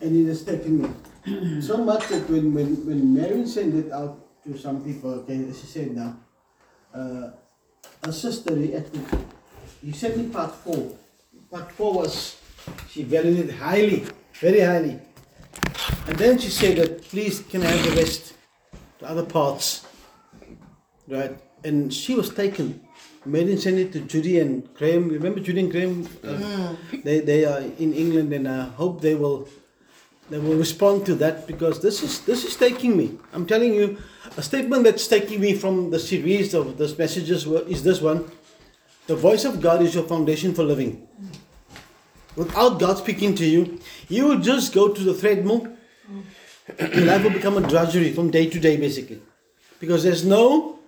and it has taken me so much that when, when, when Marion sent it out to some people, okay, she said now, uh, her sister reacted, you sent me part four. Part four was, she valued it highly, very highly. And then she said that, please, can I have the rest, the other parts, right? And she was taken. Marion sent it to Judy and Graham. Remember Judy and Graham? Uh, They, they are in England, and I hope they will they will respond to that because this is this is taking me. I'm telling you, a statement that's taking me from the series of those messages is this one: the voice of God is your foundation for living. Without God speaking to you, you will just go to the treadmill. Your life will become a drudgery from day to day, basically, because there's no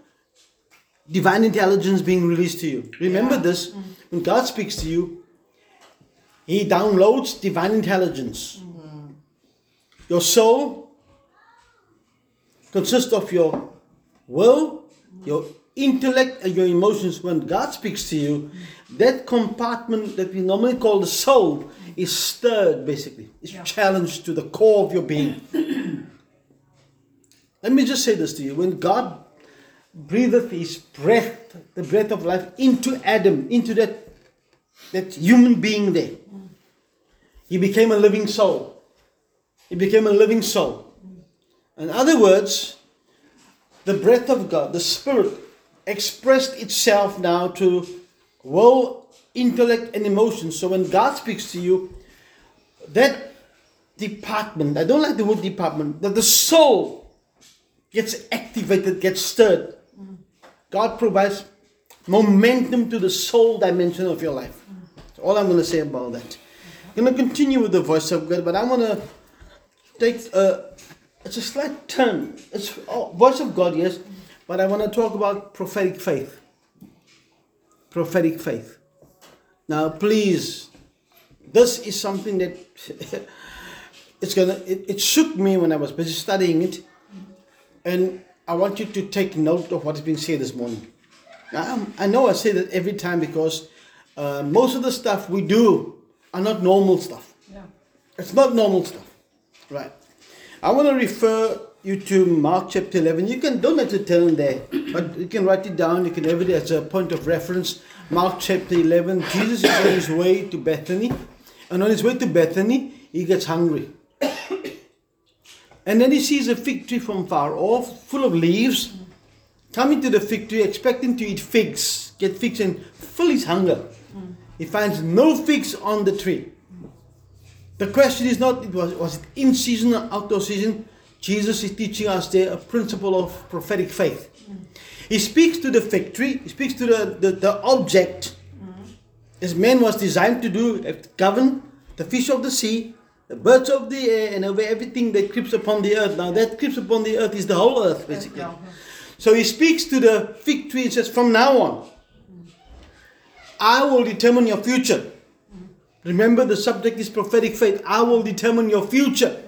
divine intelligence being released to you. Remember this: when God speaks to you, He downloads divine intelligence. Mm. Your soul consists of your will, your intellect, and your emotions. When God speaks to you, that compartment that we normally call the soul is stirred, basically. It's challenged to the core of your being. Let me just say this to you. When God breathed his breath, the breath of life, into Adam, into that, that human being there, he became a living soul. He became a living soul. In other words, the breath of God, the Spirit, expressed itself now to will, intellect, and emotion. So when God speaks to you, that department, I don't like the word department, that the soul gets activated, gets stirred. God provides momentum to the soul dimension of your life. That's all I'm going to say about that. I'm going to continue with the voice of God, but I want to take a, it's a slight turn. It's oh, voice of God, yes, but I want to talk about prophetic faith. Prophetic faith. Now, please, this is something that it's gonna. It, it shook me when I was busy studying it, and I want you to take note of what is being said this morning. Now, I know I say that every time because uh, most of the stuff we do are not normal stuff. Yeah. It's not normal stuff. Right. I want to refer you to Mark chapter 11. You can don't have to turn there, but you can write it down. You can have it as a point of reference. Mark chapter 11. Jesus is on his way to Bethany, and on his way to Bethany, he gets hungry. And then he sees a fig tree from far off, full of leaves. Coming to the fig tree, expecting to eat figs, get figs, and fill his hunger. He finds no figs on the tree. The question is not it was was it in season or out of season. Jesus is teaching us there a principle of prophetic faith. He speaks to the fig tree. He speaks to the the, the object, as man was designed to do, uh, govern the fish of the sea, the birds of the air, and over everything that creeps upon the earth. Now that creeps upon the earth is the whole earth, basically. So he speaks to the fig tree and says, From now on, I will determine your future. Remember, the subject is prophetic faith. I will determine your future.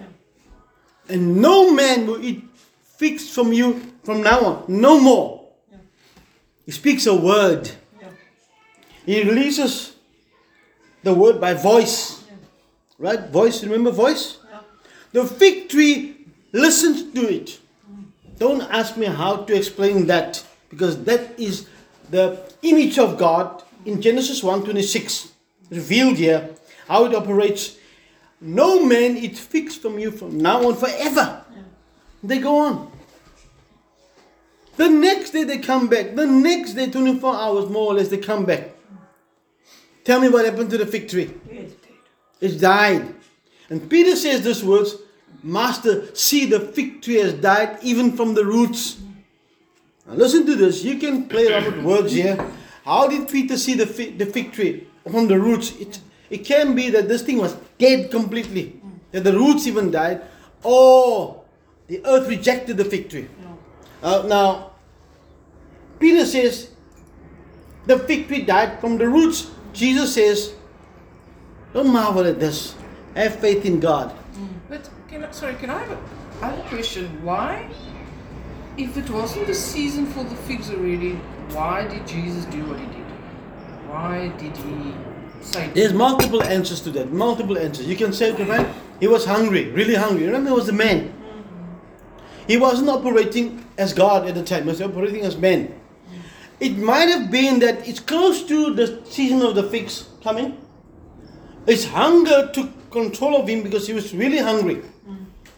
And no man will eat figs from you from now on. No more. He speaks a word. Yeah. He releases the word by voice. Right? Voice, remember voice? Yeah. The fig tree listens to it. Don't ask me how to explain that because that is the image of God in Genesis 1:26 revealed here how it operates. No man eat figs from you from now on forever. They go on. The next day they come back. The next day, 24 hours more or less, they come back. Tell me what happened to the fig tree. It's died. And Peter says these words Master, see the fig tree has died even from the roots. Now listen to this. You can play around with words here. How did Peter see the fig, the fig tree from the roots? It, it can be that this thing was dead completely, that the roots even died, or the earth rejected the fig tree. Uh, now, Peter says the fig tree died from the roots. Jesus says, don't marvel at this. Have faith in God. But can I, sorry, can I have a, I have a question? Why, if it wasn't the season for the figs already, why did Jesus do what he did? Why did he say? There's multiple answers to that. Multiple answers. You can say it, right? He was hungry, really hungry. Remember, he was a man. He wasn't operating as God at the time, he was operating as man. It might have been that it's close to the season of the figs coming. His hunger took control of him because he was really hungry.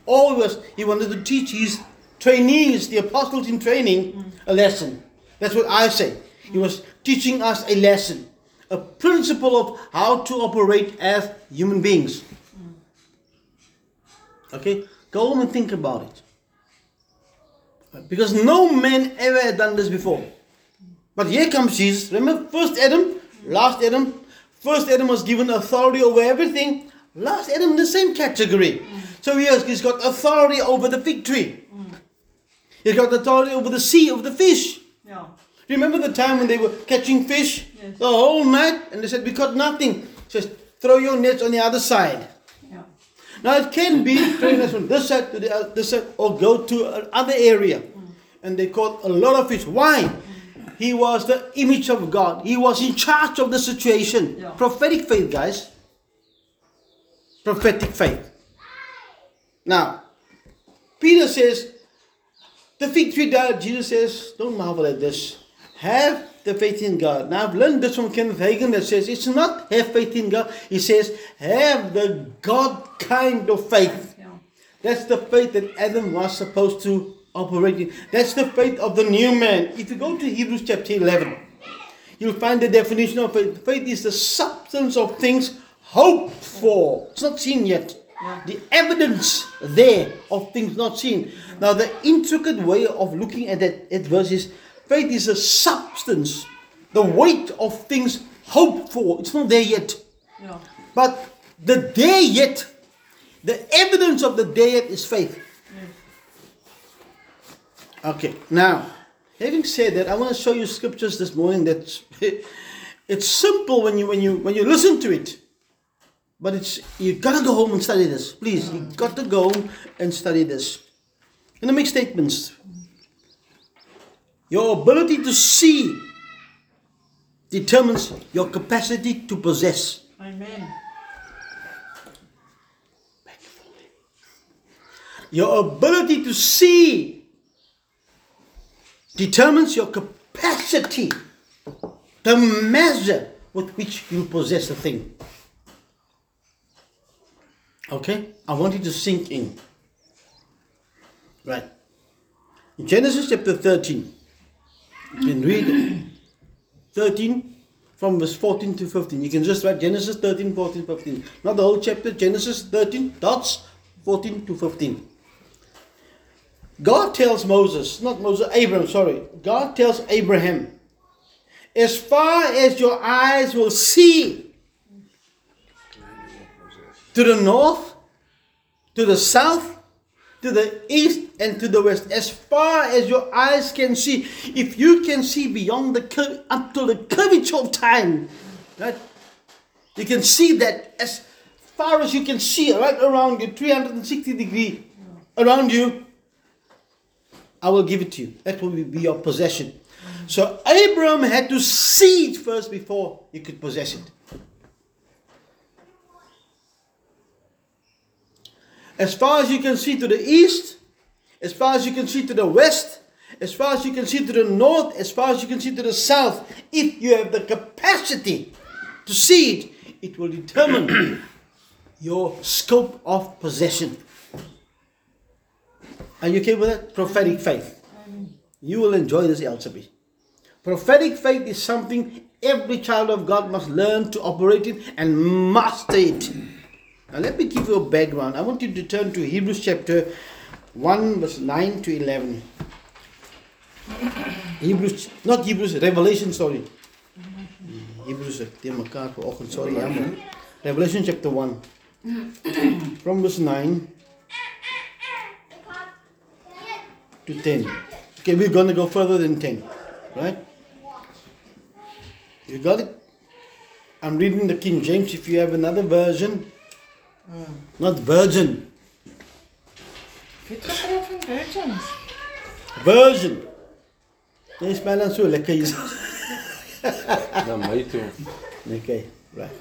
Was, he wanted to teach his trainees, the apostles in training, a lesson. That's what I say. He was teaching us a lesson, a principle of how to operate as human beings. Okay? Go home and think about it. Because no man ever had done this before. But here comes Jesus. Remember, first Adam, last Adam. First Adam was given authority over everything. Last Adam the same category. So he has, he's got authority over the fig tree. He's got authority over the sea, over the fish. Yeah. Remember the time when they were catching fish Yes. the whole night and they said, We caught nothing. Just throw your nets on the other side. Yeah. Now it can be throwing nets from this side to the other this side or go to another area. Mm. And they caught a lot of fish. Why? He was the image of God. He was in charge of the situation. Yeah. Prophetic faith, guys. Prophetic faith. Now, Peter says, the fig tree died. Jesus says, don't marvel at this. Have the faith in God. Now, I've learned this from Kenneth Hagin that says it's not have faith in God. He says, have the God kind of faith. Yeah. That's the faith that Adam was supposed to operate in. That's the faith of the new man. If you go to Hebrews chapter 11, you'll find the definition of faith. Faith is the substance of things hoped for. It's not seen yet. Yeah. The evidence there of things not seen. Now, the intricate way of looking at that, that verse is faith is a substance, the weight of things hoped for. It's not there yet. Yeah. But the day yet, the evidence of the day yet is faith. Okay, now, having said that, I want to show you scriptures this morning that it's simple when you when you when you listen to it. But it's you gotta go home and study this. Please, you got to go and study this. And I make statements. Your ability to see determines your capacity to possess. Amen. Your ability to see determines your capacity, the measure with which you possess a thing. Okay? I want you to sink in. Right. In Genesis chapter 13, can read 13 from verse 14 to 15. You can just write Genesis 13, 14, 15. Not the whole chapter, Genesis 13, dots 14 to 15. God tells Moses, not Moses, Abraham, sorry. God tells Abraham, as far as your eyes will see, to the north, to the south, to the east, and to the west, as far as your eyes can see. If you can see beyond the cur- up to the curvature of time, right? You can see that as far as you can see, right around you, 360 degree around you, I will give it to you. That will be your possession. So Abram had to see it first before he could possess it. As far as you can see to the east, as far as you can see to the west, as far as you can see to the north, as far as you can see to the south, if you have the capacity to see it, it will determine your scope of possession. Are you okay with that? Prophetic faith. You will enjoy this, Elsabe. Prophetic faith is something every child of God must learn to operate in and master it. Now, let me give you a background. I want you to turn to Hebrews chapter 1, verse 9 to 11. Hebrews, not Hebrews, Revelation, sorry. Mm-hmm. Hebrews, eh, teen mekaar vanoggend, sorry. Revelation chapter 1. From verse 9 to 10. Okay, we're going to go further than 10. Right? You got it? I'm reading the King James. If you have another version, not virgin, Wie het gepraat van virgins? version. Jy is dan so lekker hier. Na my toe. Okay, right.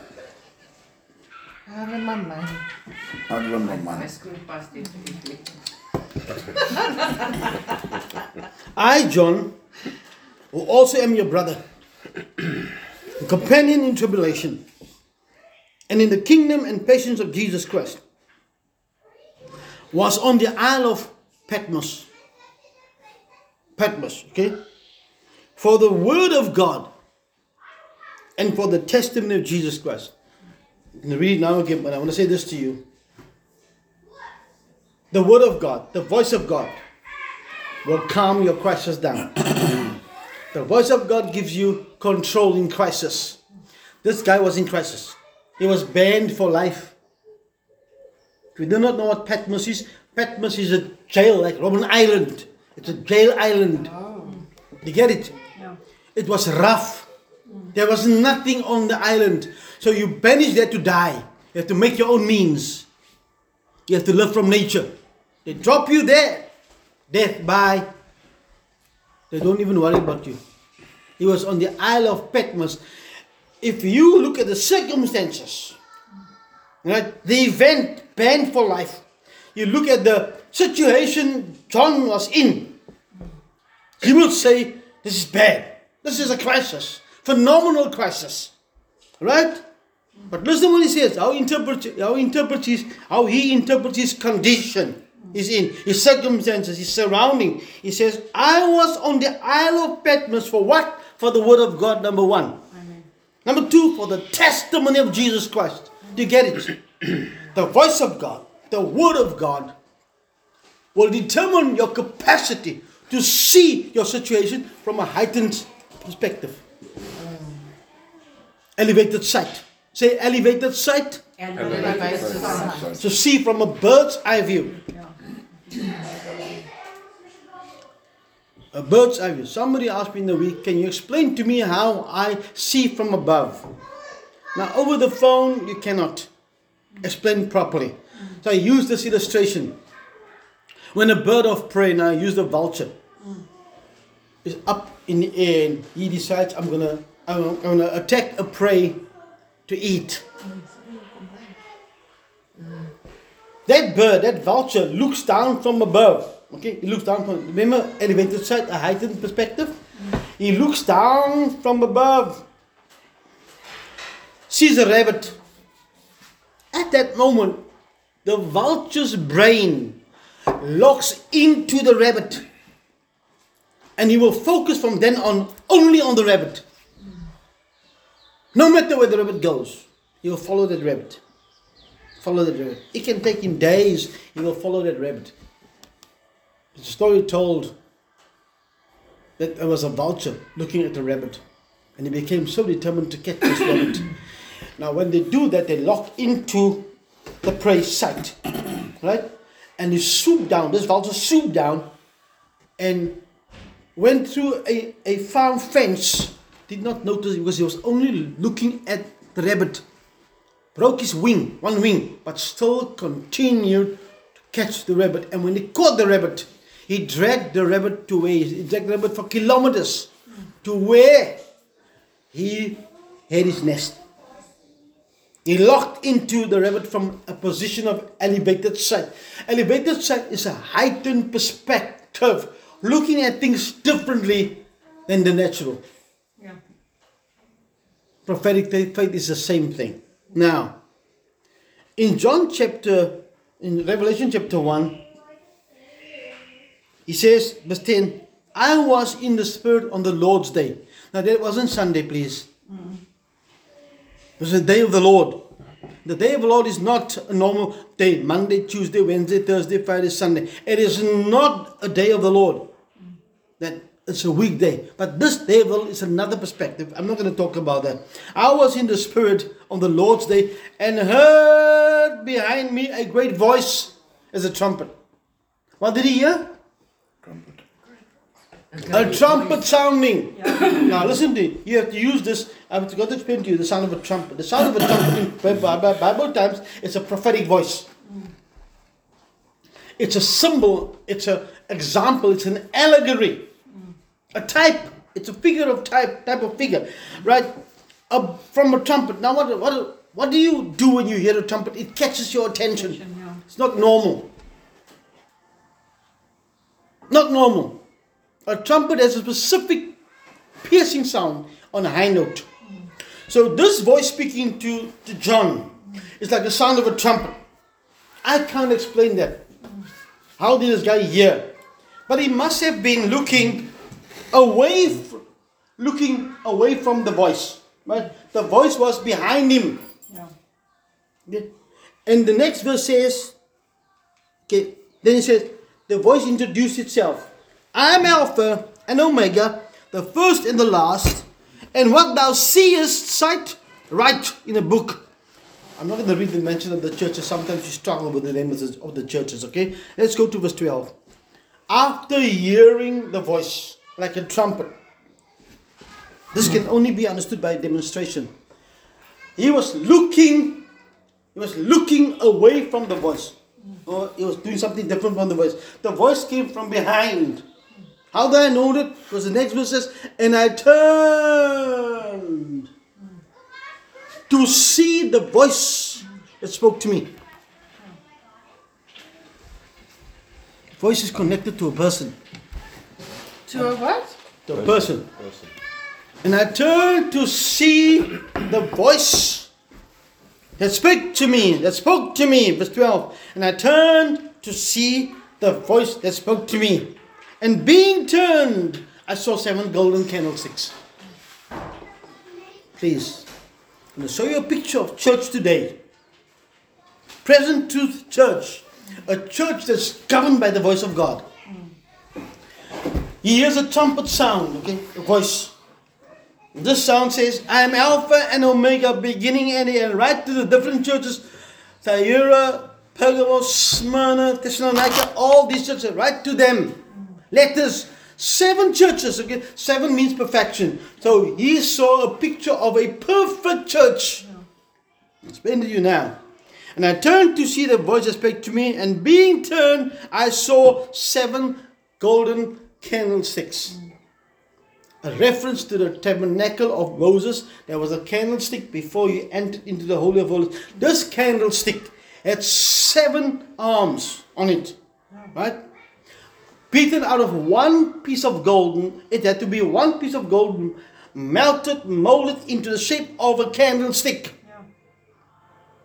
Ave mamãe. Ave mamãe. Mas com pastel de I, John, who also am your brother, companion in tribulation, and in the kingdom and patience of Jesus Christ, was on the Isle of Patmos. Patmos, okay? For the word of God and for the testimony of Jesus Christ. I'm read now again, but I want to say this to you. The word of God, the voice of God, will calm your crisis down. the voice of God gives you control in crisis. This guy was in crisis. He was banned for life. If you do not know what Patmos is, Patmos is a jail like Robben Island. It's a jail island. Oh. You get it? Yeah. It was rough. There was nothing on the island. So you banished there to die. You have to make your own means. You have to live from nature. They drop you there. Death, bye. They don't even worry about you. He was on the Isle of Patmos. If you look at the circumstances, right, the event banned for life, you look at the situation John was in, you will say, This is bad. This is a crisis. Phenomenal crisis. Right? But listen what he says, how, interpret, how, interpret his, how he interprets his condition. He's in his circumstances, his surrounding. He says, I was on the Isle of Patmos for what? For the word of God, number one. Number two, for the testimony of Jesus Christ. Do you get it? the voice of God, the word of God, will determine your capacity to see your situation from a heightened perspective. Elevated sight. Say elevated sight. Elevated sight. To see from a bird's eye view. A bird's eye view. Somebody asked me in the week, can you explain to me how I see from above? Now, over the phone, you cannot explain properly. So I use this illustration. When a bird of prey, now I use the vulture, is up in the air and he decides, I'm gonna, I'm gonna attack a prey to eat. That bird, that vulture, looks down from above. Okay, he looks down from remember elevated sight, a heightened perspective. He looks down from above, sees a rabbit. At that moment, the vulture's brain locks into the rabbit, and he will focus from then on only on the rabbit. No matter where the rabbit goes, he will follow that rabbit. Follow that rabbit. It can take him days, he will follow that rabbit. A story told that there was a vulture looking at the rabbit, and he became so determined to catch this rabbit. Now, when they do that, they lock into the prey's sight, right? And he swooped down, this vulture swooped down and went through a, a farm fence. Did not notice because he was only looking at the rabbit. Broke his wing, one wing, but still continued to catch the rabbit. And when he caught the rabbit, he dragged the rabbit to where he dragged the rabbit for kilometers to where he had his nest. He locked into the rabbit from a position of elevated sight. Elevated sight is a heightened perspective, looking at things differently than the natural. Yeah. Prophetic faith is the same thing. Now, in John chapter, in Revelation chapter 1, he says, verse 10, I was in the Spirit on the Lord's day. Now, that wasn't Sunday, please. It was the day of the Lord. The day of the Lord is not a normal day Monday, Tuesday, Wednesday, Thursday, Friday, Sunday. It is not a day of the Lord. That it's a weekday. But this day of the Lord is another perspective. I'm not going to talk about that. I was in the Spirit on the Lord's day and heard behind me a great voice as a trumpet. What did he hear? A trumpet sounding. Now listen to me. You have to use this. I've got to explain to you the sound of a trumpet. The sound of a trumpet in Bi- Bi- Bible times is a prophetic voice. It's a symbol. It's an example. It's an allegory. A type. It's a figure of type. Type of figure, right? A, from a trumpet. Now what? What? what do you do when you hear a trumpet? It catches your attention. It's not normal. Not normal. A trumpet has a specific piercing sound on a high note. So this voice speaking to, to John is like the sound of a trumpet. I can't explain that. How did this guy hear? But he must have been looking away, looking away from the voice. Right? The voice was behind him. Yeah. And the next verse says, okay, then it says, the voice introduced itself. I am Alpha and Omega, the first and the last, and what thou seest, sight, write in a book. I'm not going to read the mention of the churches. Sometimes you struggle with the names of the- churches, okay? Let's go to verse 12. After hearing the voice, like a trumpet, this can only be understood by demonstration. He was looking he was looking away from the voice. Or he was doing something different from the voice. The voice came from behind. How do I know that? Because the next verse says, And I turned to see the voice that spoke to me. Voice is connected to a person. To a what? To The person. And I turned to see the voice that spoke to me, that spoke to me, verse 12. And I turned to see the voice that spoke to me. And being turned, I saw seven golden candlesticks. Please, I'm going to show you a picture of church today. Present truth church. A church that's governed by the voice of God. He hears a trumpet sound, okay, a voice. This sound says, I am Alpha and Omega, beginning and end. Right to the different churches, Thyatira, Pergamos, Smyrna, Thessalonica, all these churches, right to them. Letters, seven churches, okay, seven means perfection. So he saw a picture of a perfect church. Explain to you now. And I turned to see the voice that spake to me, and being turned, I saw seven golden candlesticks. A reference to the tabernacle of Moses. There was a candlestick before you entered into the Holy of Holies. This candlestick had seven arms on it. Right? Beaten out of one piece of gold. It had to be one piece of gold melted, molded into the shape of a candlestick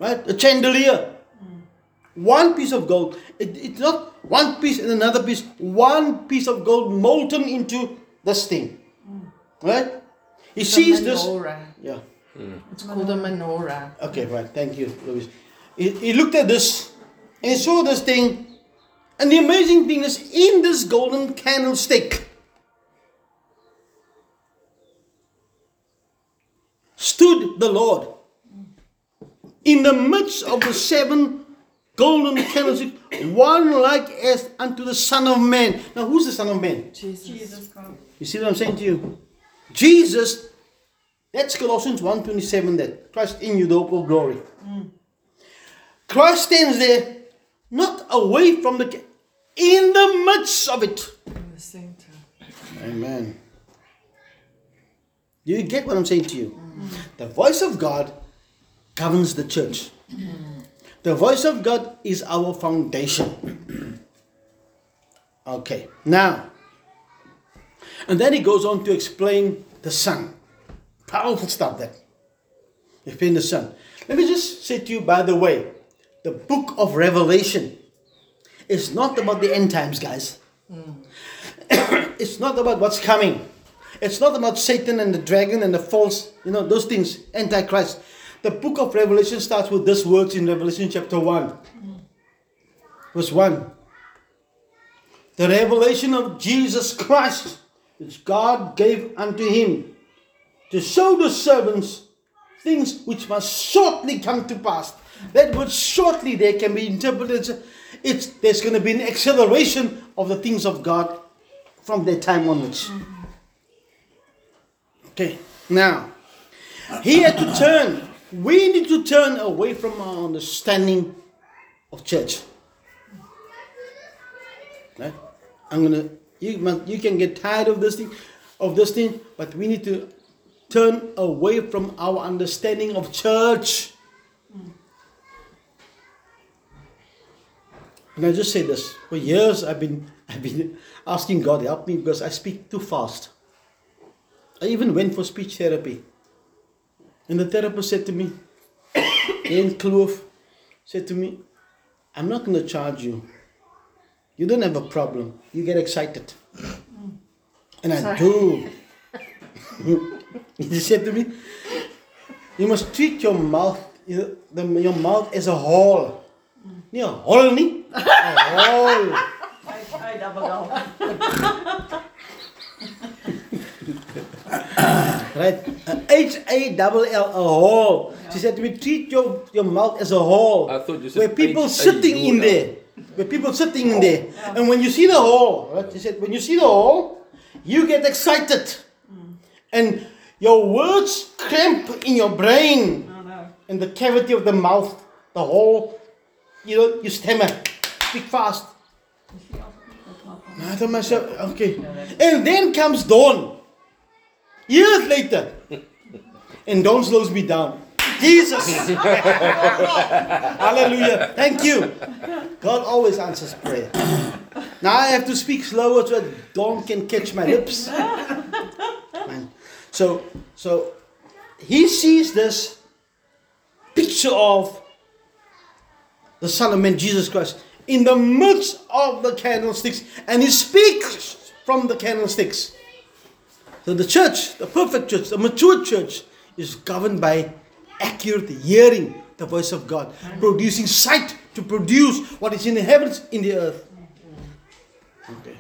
right? A chandelier. One piece of gold. It, it's not one piece and another piece. One piece of gold molten into this thing, mm. right? He It's a sees this. menorah. Yeah. Mm. It's called a menorah. Okay. Right. Thank you, Louis. He, he looked at this and he saw this thing, and the amazing thing is in this golden candlestick stood the Lord. in the midst of the seven golden candlesticks, one like as unto the Son of Man. Now, who's the Son of Man? Jesus. You see what I'm saying to you? Jesus, that's Colossians 1.27 that Christ in you, the hope of glory. Mm. Christ stands there, not away from the, ca- in the midst of it. In the center. Amen. Do you get what I'm saying to you? The voice of God governs the church. The voice of God is our foundation. okay, now, and then he goes on to explain the Son. Powerful stuff that. Explain the Son. Let me just say to you, by the way, the book of Revelation is not about the end times, guys it's not about what's coming. It's not about Satan and the dragon and the false, you know, those things, Antichrist. The book of Revelation starts with this words in Revelation chapter 1. Verse 1. The revelation of Jesus Christ, which God gave unto him, to show the servants things which must shortly come to pass. That word shortly there can be interpreted. It's there's going to be an acceleration of the things of God from that time onwards. Okay, now he had to turn. We need to turn away from our understanding of church. Right? I'm gonna. You must. You can get tired of this thing, of this thing, but we need to turn away from our understanding of church. And I just say this for years I've been I've been asking God help me because I speak too fast. I even went for speech therapy. And the therapist said to me, Ian Kloof said to me, I'm not gonna charge you. You don't have a problem. You get excited. Mm. And I Sorry. do. he said to me, You must treat your mouth you- the, your mouth as a hall. Nie 'n hol nie. 'n hall. Hy double down. Right? H A double L a hall. She said to me, treat your, your mouth as a hall. I thought you said where people sitting in there. Where people sitting in there. And when you see the hall, right? She said, when you see the hall, you get excited. And your words cramp in your brain. Oh no. In the cavity of the mouth, the hole, you know, you stammer. Speak fast. I thought myself, okay. And then comes dawn. Years later. And dawn slows me down. Jesus. Hallelujah. Thank you. God always answers prayer. Now I have to speak slower so that dawn can catch my lips. So, so he sees this picture of the Son of Man, Jesus Christ, in the midst of the candlesticks, and he speaks from the candlesticks. So the church, the perfect church, the mature church, is governed by accurate hearing the voice of God, producing sight to produce what is in the heavens, in the earth. Okay.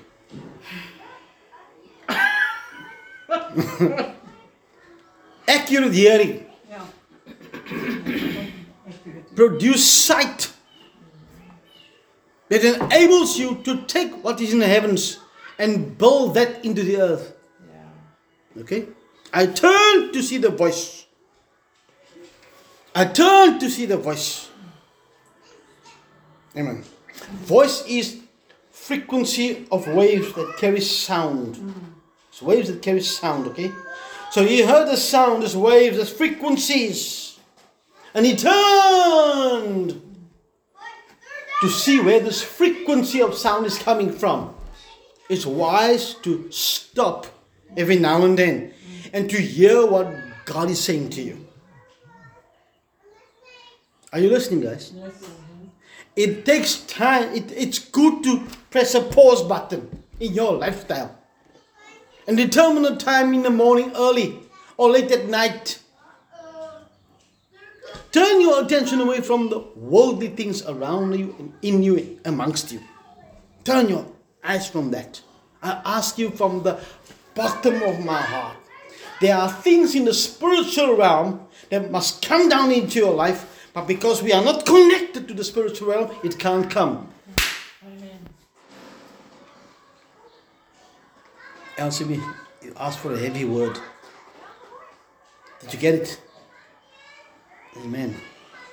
accurate hearing Yeah. produce sight that enables you to take what is in the heavens and build that into the earth. Yeah. Okay? I turn to see the voice. I turn to see the voice. Amen. Voice is frequency of waves that carry sound. It's waves that carry sound, okay? So he heard the sound as waves, as frequencies. And he turned to see where this frequency of sound is coming from. It's wise to stop every now and then and to hear what God is saying to you. Are you listening, guys? It takes time. It, it's good to press a pause button in your lifestyle and determine a time in the morning early or late at night. Turn your attention away from the worldly things around you and in you, amongst you. Turn your eyes from that. I ask you from the bottom of my heart. There are things in the spiritual realm that must come down into your life, but because we are not connected to the spiritual realm, it can't come. Elsabe, you asked for a heavy word. Did you get it? Amen.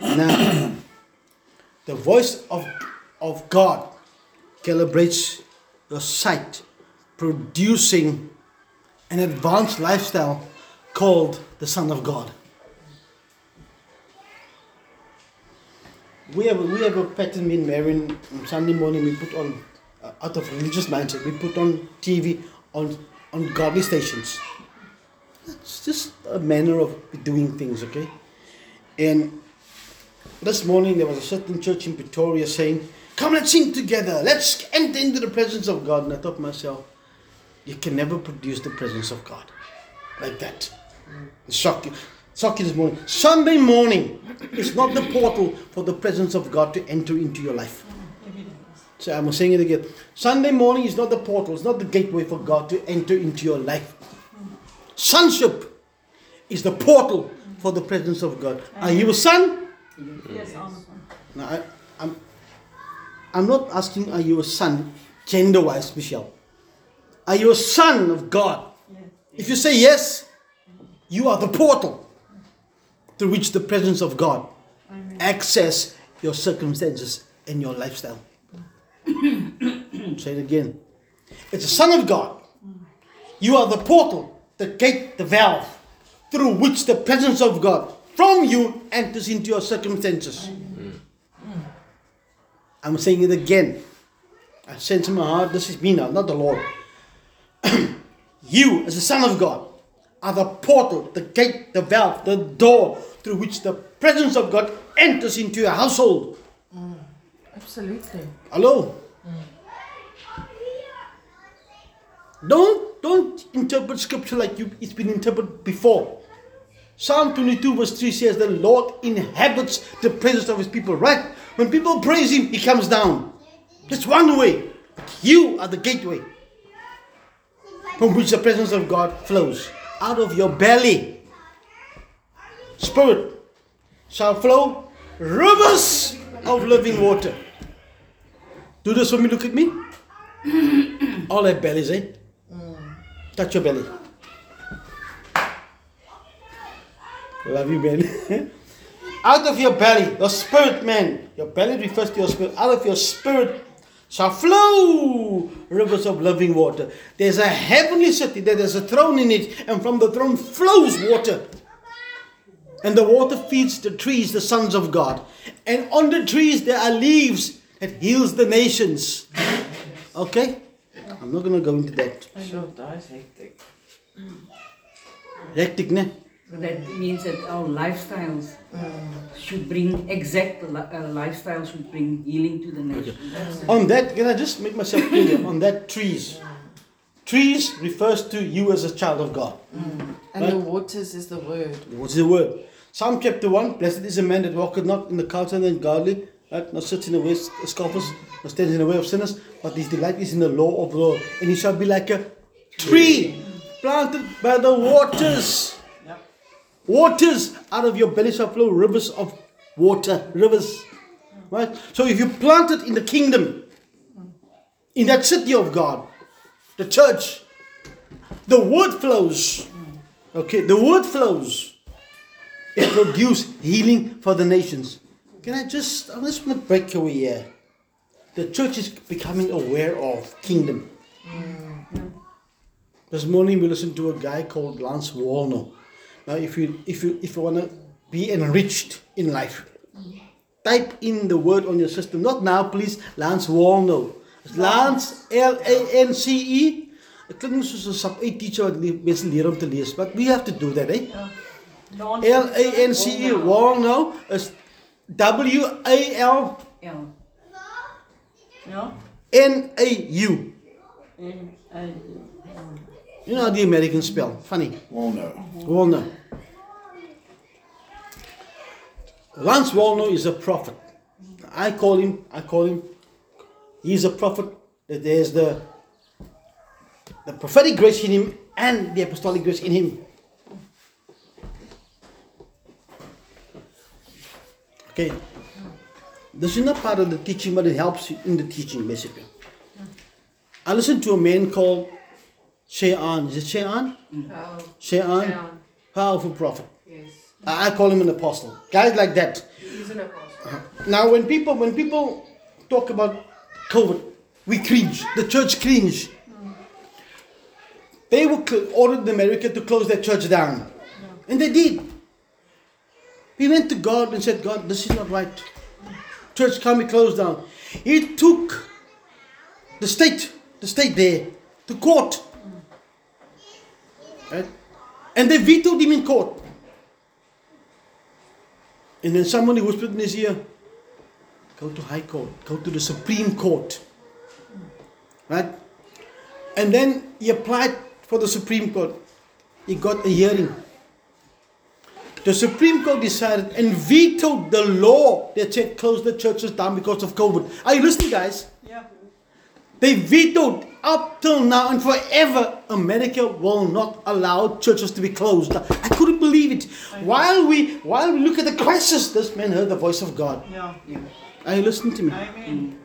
Now, the voice of, of God calibrates your sight, producing an advanced lifestyle called the Son of God. We have, we have a pattern in Marin on Sunday morning we put on uh, out of religious mindset we put on TV on on godly stations. It's just a manner of doing things, okay? And this morning there was a certain church in Pretoria saying, Come let's sing together, let's enter into the presence of God. And I thought to myself, you can never produce the presence of God like that. Shocking. Shocking this morning. Sunday morning is not the portal for the presence of God to enter into your life. So I'm saying it again. Sunday morning is not the portal, it's not the gateway for God to enter into your life. Sonship is the portal for the presence of God. Are you a son? Yes, I'm No, I, I'm, I'm not asking, are you a son gender wise, Michelle? Are you a son of God? If you say yes, you are the portal through which the presence of God access your circumstances and your lifestyle. Say it again. It's a son of God. You are the portal, the gate, the valve through which the presence of God from you enters into your circumstances. I'm saying it again. I sense in my heart, this is me now, not the Lord. you, as a son of God, are the portal, the gate, the valve, the door through which the presence of God enters into your household. Mm. Absolutely. Hello? Don't don't interpret scripture like you it's been interpreted before. Psalm 22 verse 3 says the Lord inhabits the presence of his people, right? When people praise him, he comes down. That's one way. You are the gateway from which the presence of God flows. Out of your belly, spirit shall flow rivers of living water. Do this for me, look at me. All that bellies, eh? Touch your belly. Love you, man. out of your belly, the spirit, man. Your belly refers to your spirit. Out of your spirit shall flow rivers of living water. There's a heavenly city, there is a throne in it, and from the throne flows water. And the water feeds the trees, the sons of God. And on the trees there are leaves that heals the nations. Okay? I'm not gonna go into that. Sure, that's hectic. Mm. Hectic, ne? So that means that our lifestyles mm. should bring exact li- uh, lifestyle should bring healing to the nation. On that, can I just make myself clear? on that, trees. Mm. Trees refers to you as a child of God. And Right. the waters is the word. What's the word? Psalm chapter 1 Blessed is a man that walketh not in the counsel of the ungodly, right? Not sits in the way of scoffers, not stands in the way of sinners, but his delight is in the law of the Lord. And he shall be like a tree planted by the waters. Waters out of your belly shall flow rivers of water. Rivers. Right? So if you plant it in the kingdom, in that city of God, the church, the word flows. Okay, the word flows. It produces healing for the nations. Can I just, I just want to break away here. The church is becoming aware of kingdom. This morning we listened to a guy called Lance Wallnau. Now, if you if you if you want to be enriched in life, type in the word on your system. Not now, please. Lance Wallnau. Lance L A N C E. Dit klink soos 'n sub 8 teacher wat die mense leer om te lees, but we have to do that, eh? L A N C E Wallnau is W A L Yeah. Ja. N A U. En, en, You know how the Americans spell. Funny. Well, no. Wallnau. Lance Wallnau is a prophet. I call him, I call him, he's a prophet. There's the, the prophetic grace in him and the apostolic grace in him. Okay. This is not part of the teaching, but it helps you in the teaching, basically. I listened to a man called Shean. Is it Shean? Oh, Shean, Shean. powerful prophet. yes. I call him an apostle. Guys like that. He's an apostle. Uh-huh. Now, when people when people talk about COVID, we cringe. The church cringe. They were ordered America to close their church down, and they did. We went to God and said, God, this is not right. Church can't be closed down. He took the state, the state there, to court. Right? And they vetoed him in court. And then somebody whispered in his ear, go to High Court, go to the Supreme Court. Right? And then he applied for the Supreme Court. He got a hearing. The Supreme Court decided and vetoed the law that said close the churches down because of COVID. Are you listening, guys? ja. They vetoed up till now and forever. America will not allow churches to be closed. I couldn't believe it. While we while we look at the crisis, this man heard the voice of God. Ja. Yeah. Are you listening to me? Amen. Mm.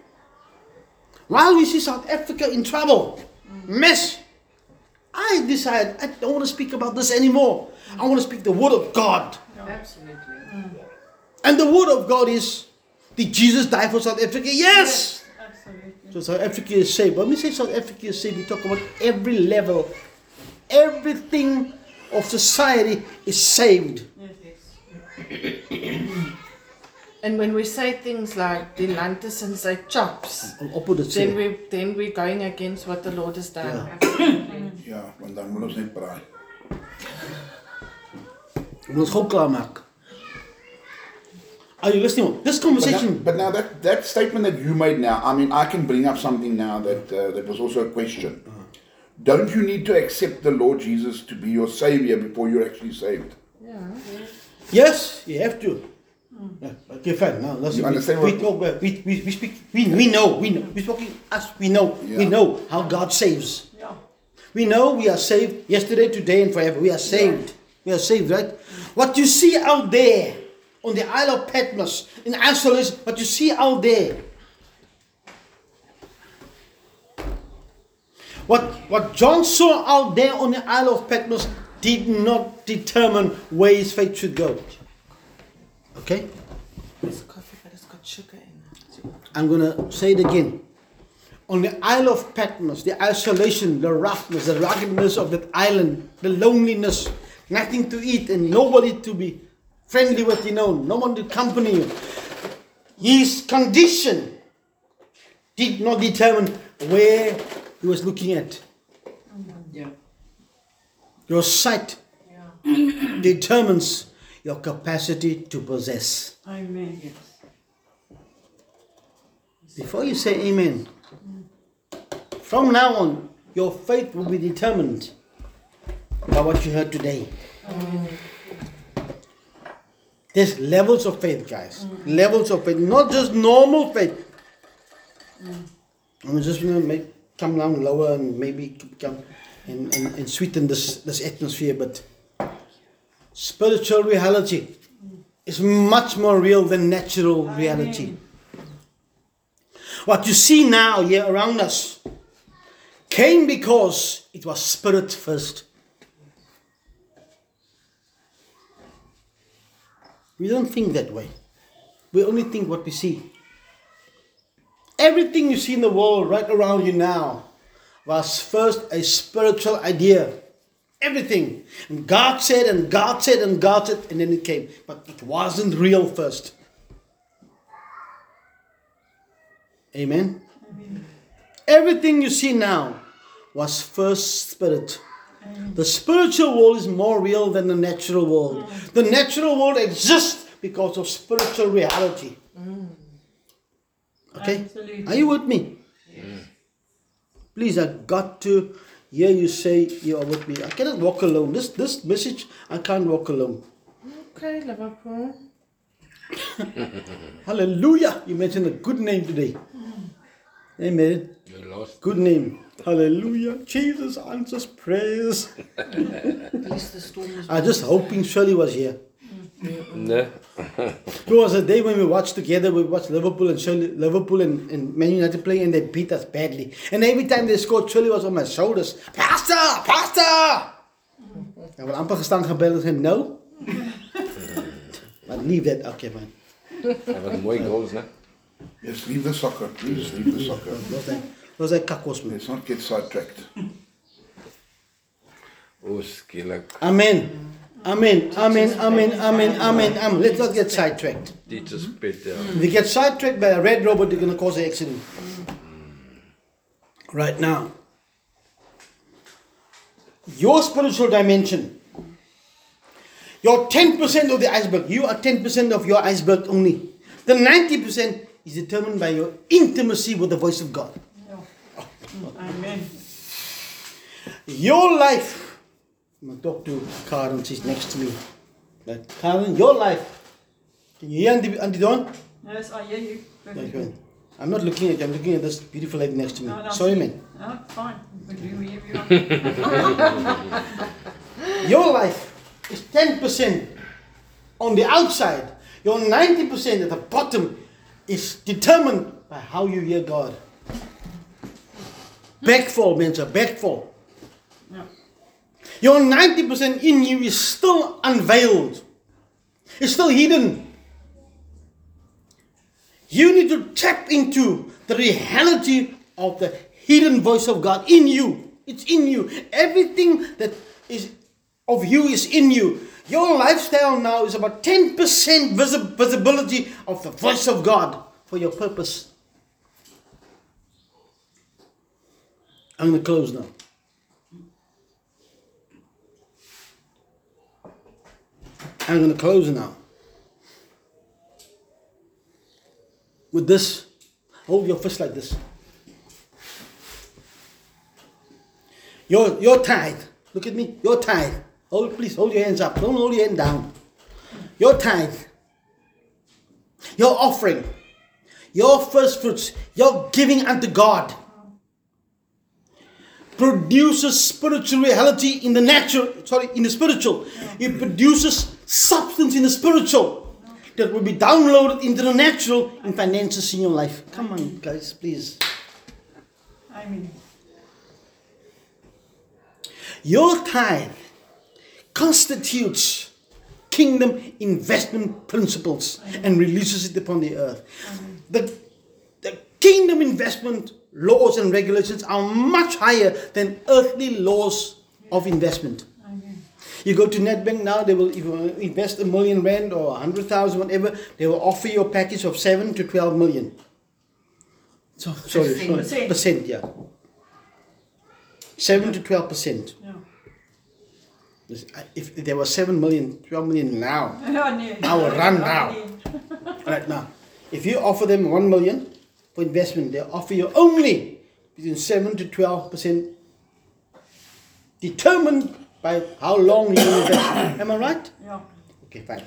While we see South Africa in trouble, mess, I decided I don't want to speak about this anymore. I want to speak the word of God. Absolutely. Mm. And the word of God is, did Jesus die for South Africa? Yes. Absolutely. So South Africa is saved. When we say South Africa is saved, we talk about every level, everything of society is saved. Yes. And when we say things like Delantis and say chops, Opposite then sê. we then we're going against what the Lord has done. Ja, want dan moet ons net praai. Ons moet gou klaar maak. Are you listening? This But now, conversation. but now that, that statement that you made now, I mean, I can bring up something now that uh, that was also a question. Don't you need to accept the Lord Jesus to be your savior before you're actually saved? Yeah. Yes, you have to. Yeah, okay, fine. Now let's You we, understand we what- talk. about- We, we, we speak. We, we know. We know. We're talking us. We know. We know how God saves. Yeah. We know we are saved yesterday, today, and forever. We are saved. We are saved, right? What you see out there on the Isle of Patmos in isolation, what you see out there. What, what John saw out there on the Isle of Patmos did not determine where his faith should go. Okay? It's coffee, but it's got sugar in it. I'm going to say it again. On the Isle of Patmos, the isolation, the roughness, the ruggedness of that island, the loneliness, nothing to eat and nobody to be friendly with, you know, no one to accompany you. His condition did not determine where he was looking at. Yeah. Your sight determines your capacity to possess. Amen. Yes. Before you say amen, from now on, your faith will be determined by what you heard today. There's levels of faith, guys. Levels of faith, not just normal faith. I'm just gonna make come down lower and maybe come and, and, and sweeten this this atmosphere, but spiritual reality is much more real than natural reality. What you see now here around us came because it was spirit first. We don't think that way. We only think what we see. Everything you see in the world right around you now was first a spiritual idea. Everything. And God said, and God said, and God said, and then it came. But it wasn't real first. Amen. Everything you see now was first spirit. The spiritual world is more real than the natural world. The natural world exists because of spiritual reality. Mm. Okay? Absolutely. Are you with me? Please, I got to hear you say you are with me. I cannot walk alone. This this message, I can't walk alone. Okay, Liverpool. Hallelujah. You mentioned a good name today. Mm. Amen. Good name. Hallelujah. Jesus answers prayers. At least the storm is I just hoping Shirley was here. No. It was a day when we watched together, we watched Liverpool and Shirley, Liverpool and, and Man United play and they beat us badly. And every time they scored, Shirley was on my shoulders. Pastor! Pastor! En we amper gestaan gebeld en zei no. but leave that, okay man. Dat was mooi goals, né? Yes, leave the soccer. Please leave the soccer. Dat zijn, dat zijn kakkos man. Let's not get sidetracked. O, skielik. Amen. Amen. Amen. Amen. Amen. Amen. Amen. Let's not get sidetracked. Dit is pit, ja. If you get sidetracked by a red robot, you're going to cause an accident. Right now. Your spiritual dimension. You're 10% of the iceberg. You are 10% of your iceberg only. The 90% is determined by your intimacy with the voice of God. Amen. Your life. I'm going to talk to Karen, she's next to me. But Karen, your life. Can you hear Auntie, Auntie Dawn? Yes, I hear you. I'm not looking at you, I'm looking at this beautiful lady next to me. No. Sorry, man. No, fine. We do whatever you. Your life is 10% on the outside. Your 90% at the bottom is determined by how you hear God. Backfall, mensen, backfall. Ja. Your 90% in you is still unveiled. It's still hidden. You need to tap into the reality of the hidden voice of God in you. It's in you. Everything that is of you is in you. Your lifestyle now is about 10% visibility of the voice of God for your purpose. I'm going to close now. I'm going to close now. With this, hold your fist like this. Your, your tithe, look at me, your tithe. Hold, please hold your hands up. Don't hold your hand down. Your tithe, your offering, your first fruits, your giving unto God produces spiritual reality in the natural, sorry, in the spiritual. It produces substance in the spiritual that will be downloaded into the natural in finances in your life. Come on, guys, please. I mean, Your tithe constitutes kingdom investment principles and releases it upon the earth. The, the kingdom investment laws and regulations are much higher than earthly laws of investment. You go to Nedbank now, they will if you invest a million rand or a hundred thousand, whatever, they will offer you a package of seven to twelve million. So sorry, Percent. percent, yeah. Seven to twelve percent. yeah. Uh, if there was 7 million, 12 million now, oh, Ja. I will run now. Oh, right now, if you offer them 1 million for investment, they offer you only between 7 to 12 percent, determined by how long you invest. Am I right? Yeah. Okay, fine.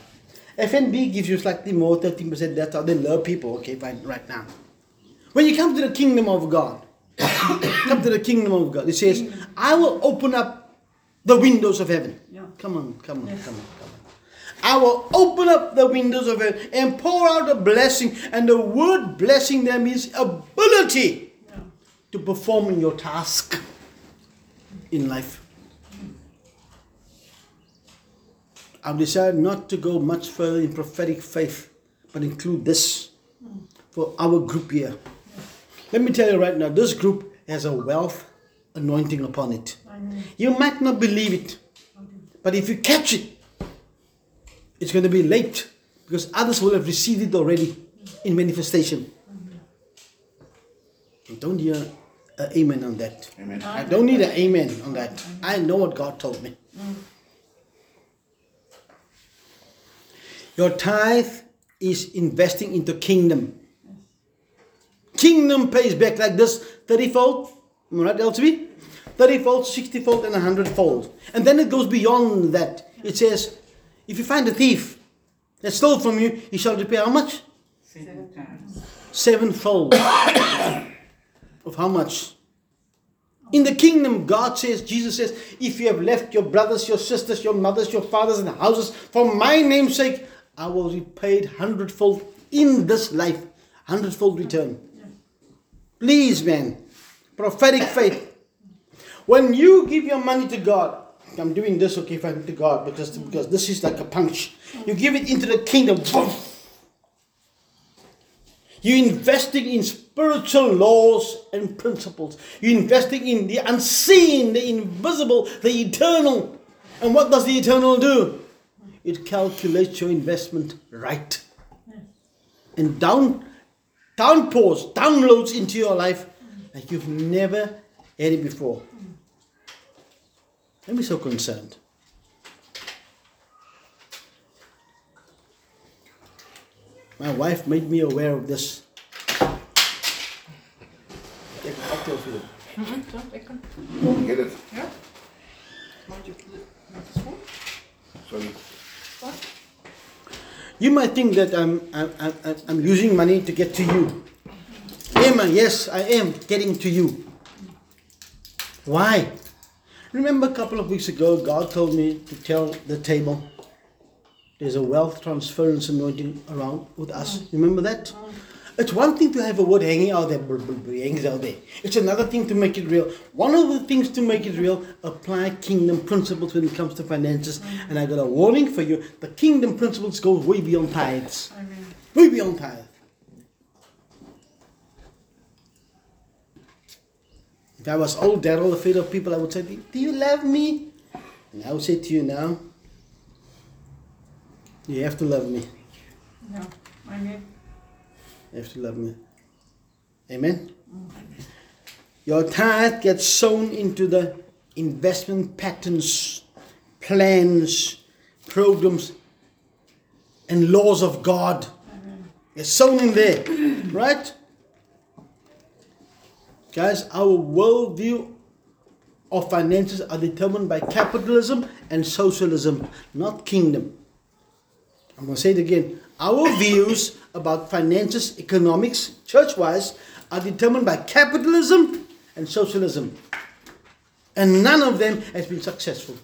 FNB gives you slightly more, 13%. That's how they love people. Okay, fine, right now. When you come to the kingdom of God, come to the kingdom of God, it says, I will open up the windows of heaven. Yeah. Come on, come on, come on, come on. I will open up the windows of heaven and pour out a blessing. And the word blessing there means ability to perform in your task in life. I've decided not to go much further in prophetic faith, but include this for our group here. Let me tell you right now, this group has a wealth anointing upon it. You might not believe it, but if you catch it, it's going to be late because others will have received it already in manifestation. Don't hear an amen on that. Amen. I don't need an amen on that. I know what God told me. Your tithe is investing into kingdom. Kingdom pays back like this 30 fold. Am I right, LTV? 30 fold, 60 fold, and 100 fold. And then it goes beyond that. It says, if you find a thief that stole from you, he shall repay how much? Seven times. sevenfold of how much? In the kingdom, God says, Jesus says, if you have left your brothers, your sisters, your mothers, your fathers, and houses for my name's sake, I will repay it hundredfold in this life, hundredfold return. Please, man, prophetic faith. When you give your money to God, I'm doing this, okay, fine, to God, because, because this is like a punch. You give it into the kingdom. boom. You're investing in spiritual laws and principles. You're investing in the unseen, the invisible, the eternal. And what does the eternal do? It calculates your investment right. And down downpours, downloads into your life like you've never had it before. Don't be so concerned. My wife made me aware of this. Take a cocktail for you. Zo, lekker. Get it? Ja? Maak je met de spoon? You might think that I'm, I'm, I'm, I'm using money to get to you. Amen. Yes, I am getting to you. Why? Remember a couple of weeks ago, God told me to tell the table there's a wealth transference anointing around with us. Remember that? It's one thing to have a word hanging out there, br- br- br- hangs out there. It's another thing to make it real. One of the things to make it real, apply kingdom principles when it comes to finances. And I got a warning for you: the kingdom principles go way beyond tithes, way beyond tithe. If I was old Darrel, afraid of people, I would say, "Do you love me?" And I would say to you now, you have to love me. Ja, amen. You have to love me. Amen. Your tithe gets sown into the investment patterns, plans, programs, and laws of God. It's sown in there, right? Guys, our worldview of finances are determined by capitalism and socialism, not kingdom. I'm going to say it again. Our views about finances, economics, church wise, are determined by capitalism and socialism. And none of them has been successful.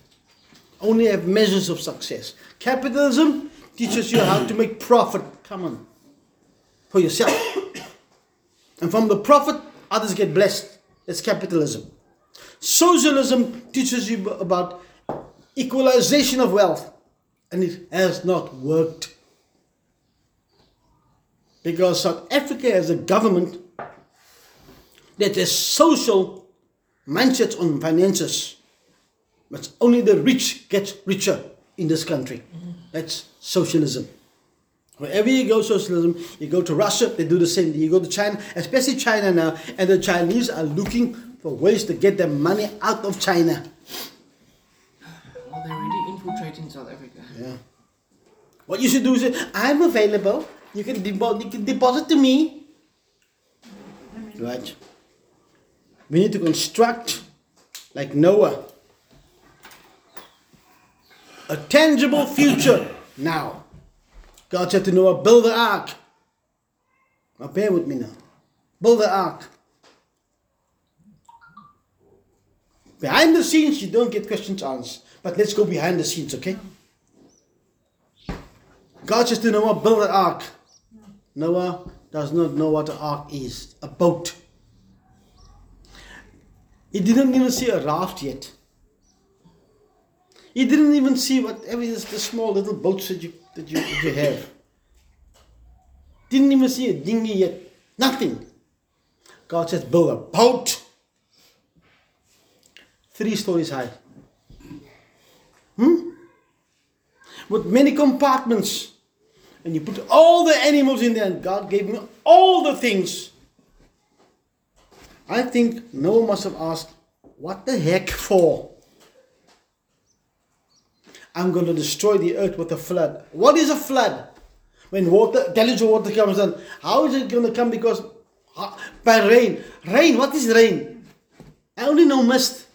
Only have measures of success. Capitalism teaches you how to make profit. Come on. For yourself. And from the profit, others get blessed. That's capitalism. Socialism teaches you about equalization of wealth. And it has not worked. Because South Africa has a government that has social mindsets on finances. But only the rich get richer in this country. That's socialism. Wherever you go, socialism, you go to Russia, they do the same. You go to China, especially China now, and the Chinese are looking for ways to get their money out of China. Well, they're already infiltrating South Africa. Yeah. What you should do is, say, I'm available. You can, depo- you can deposit to me. Right. We need to construct, like Noah, a tangible future now. God said to Noah, build the ark. Now bear with me now. Build the ark. Behind the scenes, you don't get questions answered. But let's go behind the scenes, okay? God says to Noah, build an ark. Noah does not know what an ark is a boat. He didn't even see a raft yet. He didn't even see whatever is the small little boats that you, that you, that you have. Didn't even see a dinghy yet. Nothing. God says, build a boat. Three stories high. Hmm? With many compartments. And you put all the animals in there, and God gave me all the things. I think Noah must have asked, What the heck for? I'm going to destroy the earth with a flood. What is a flood? When water, deluge of water comes in, how is it going to come? Because by rain. Rain, what is rain? I only know mist.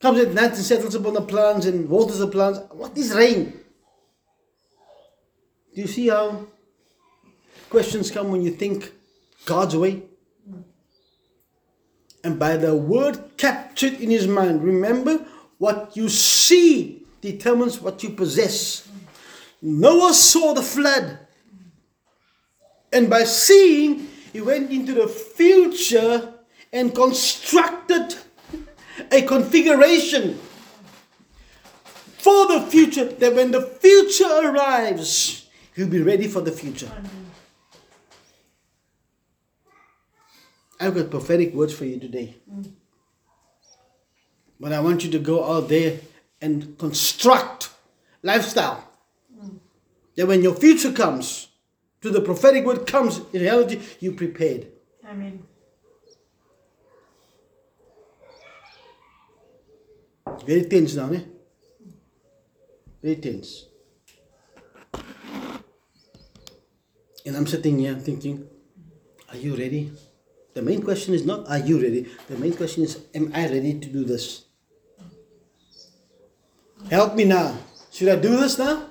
Comes at night and settles upon the plants and waters the plants. What is rain? Do you see how questions come when you think God's way? And by the word captured in his mind, remember what you see determines what you possess. Noah saw the flood. And by seeing, he went into the future and constructed a configuration for the future that when the future arrives, he'll be ready for the future. I've got prophetic words for you today. But I want you to go out there and construct lifestyle. That when your future comes, to the prophetic word comes, in reality, you prepared. Amen. Very tense now, eh? Very tense. And I'm sitting here thinking, are you ready? The main question is not, are you ready? The main question is, am I ready to do this? Help me now. Should I do this now?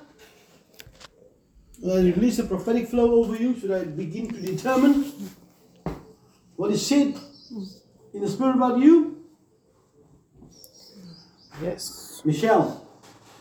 Will I release the prophetic flow over you? Should I begin to determine what is said in the spirit about you? Yes. Michelle,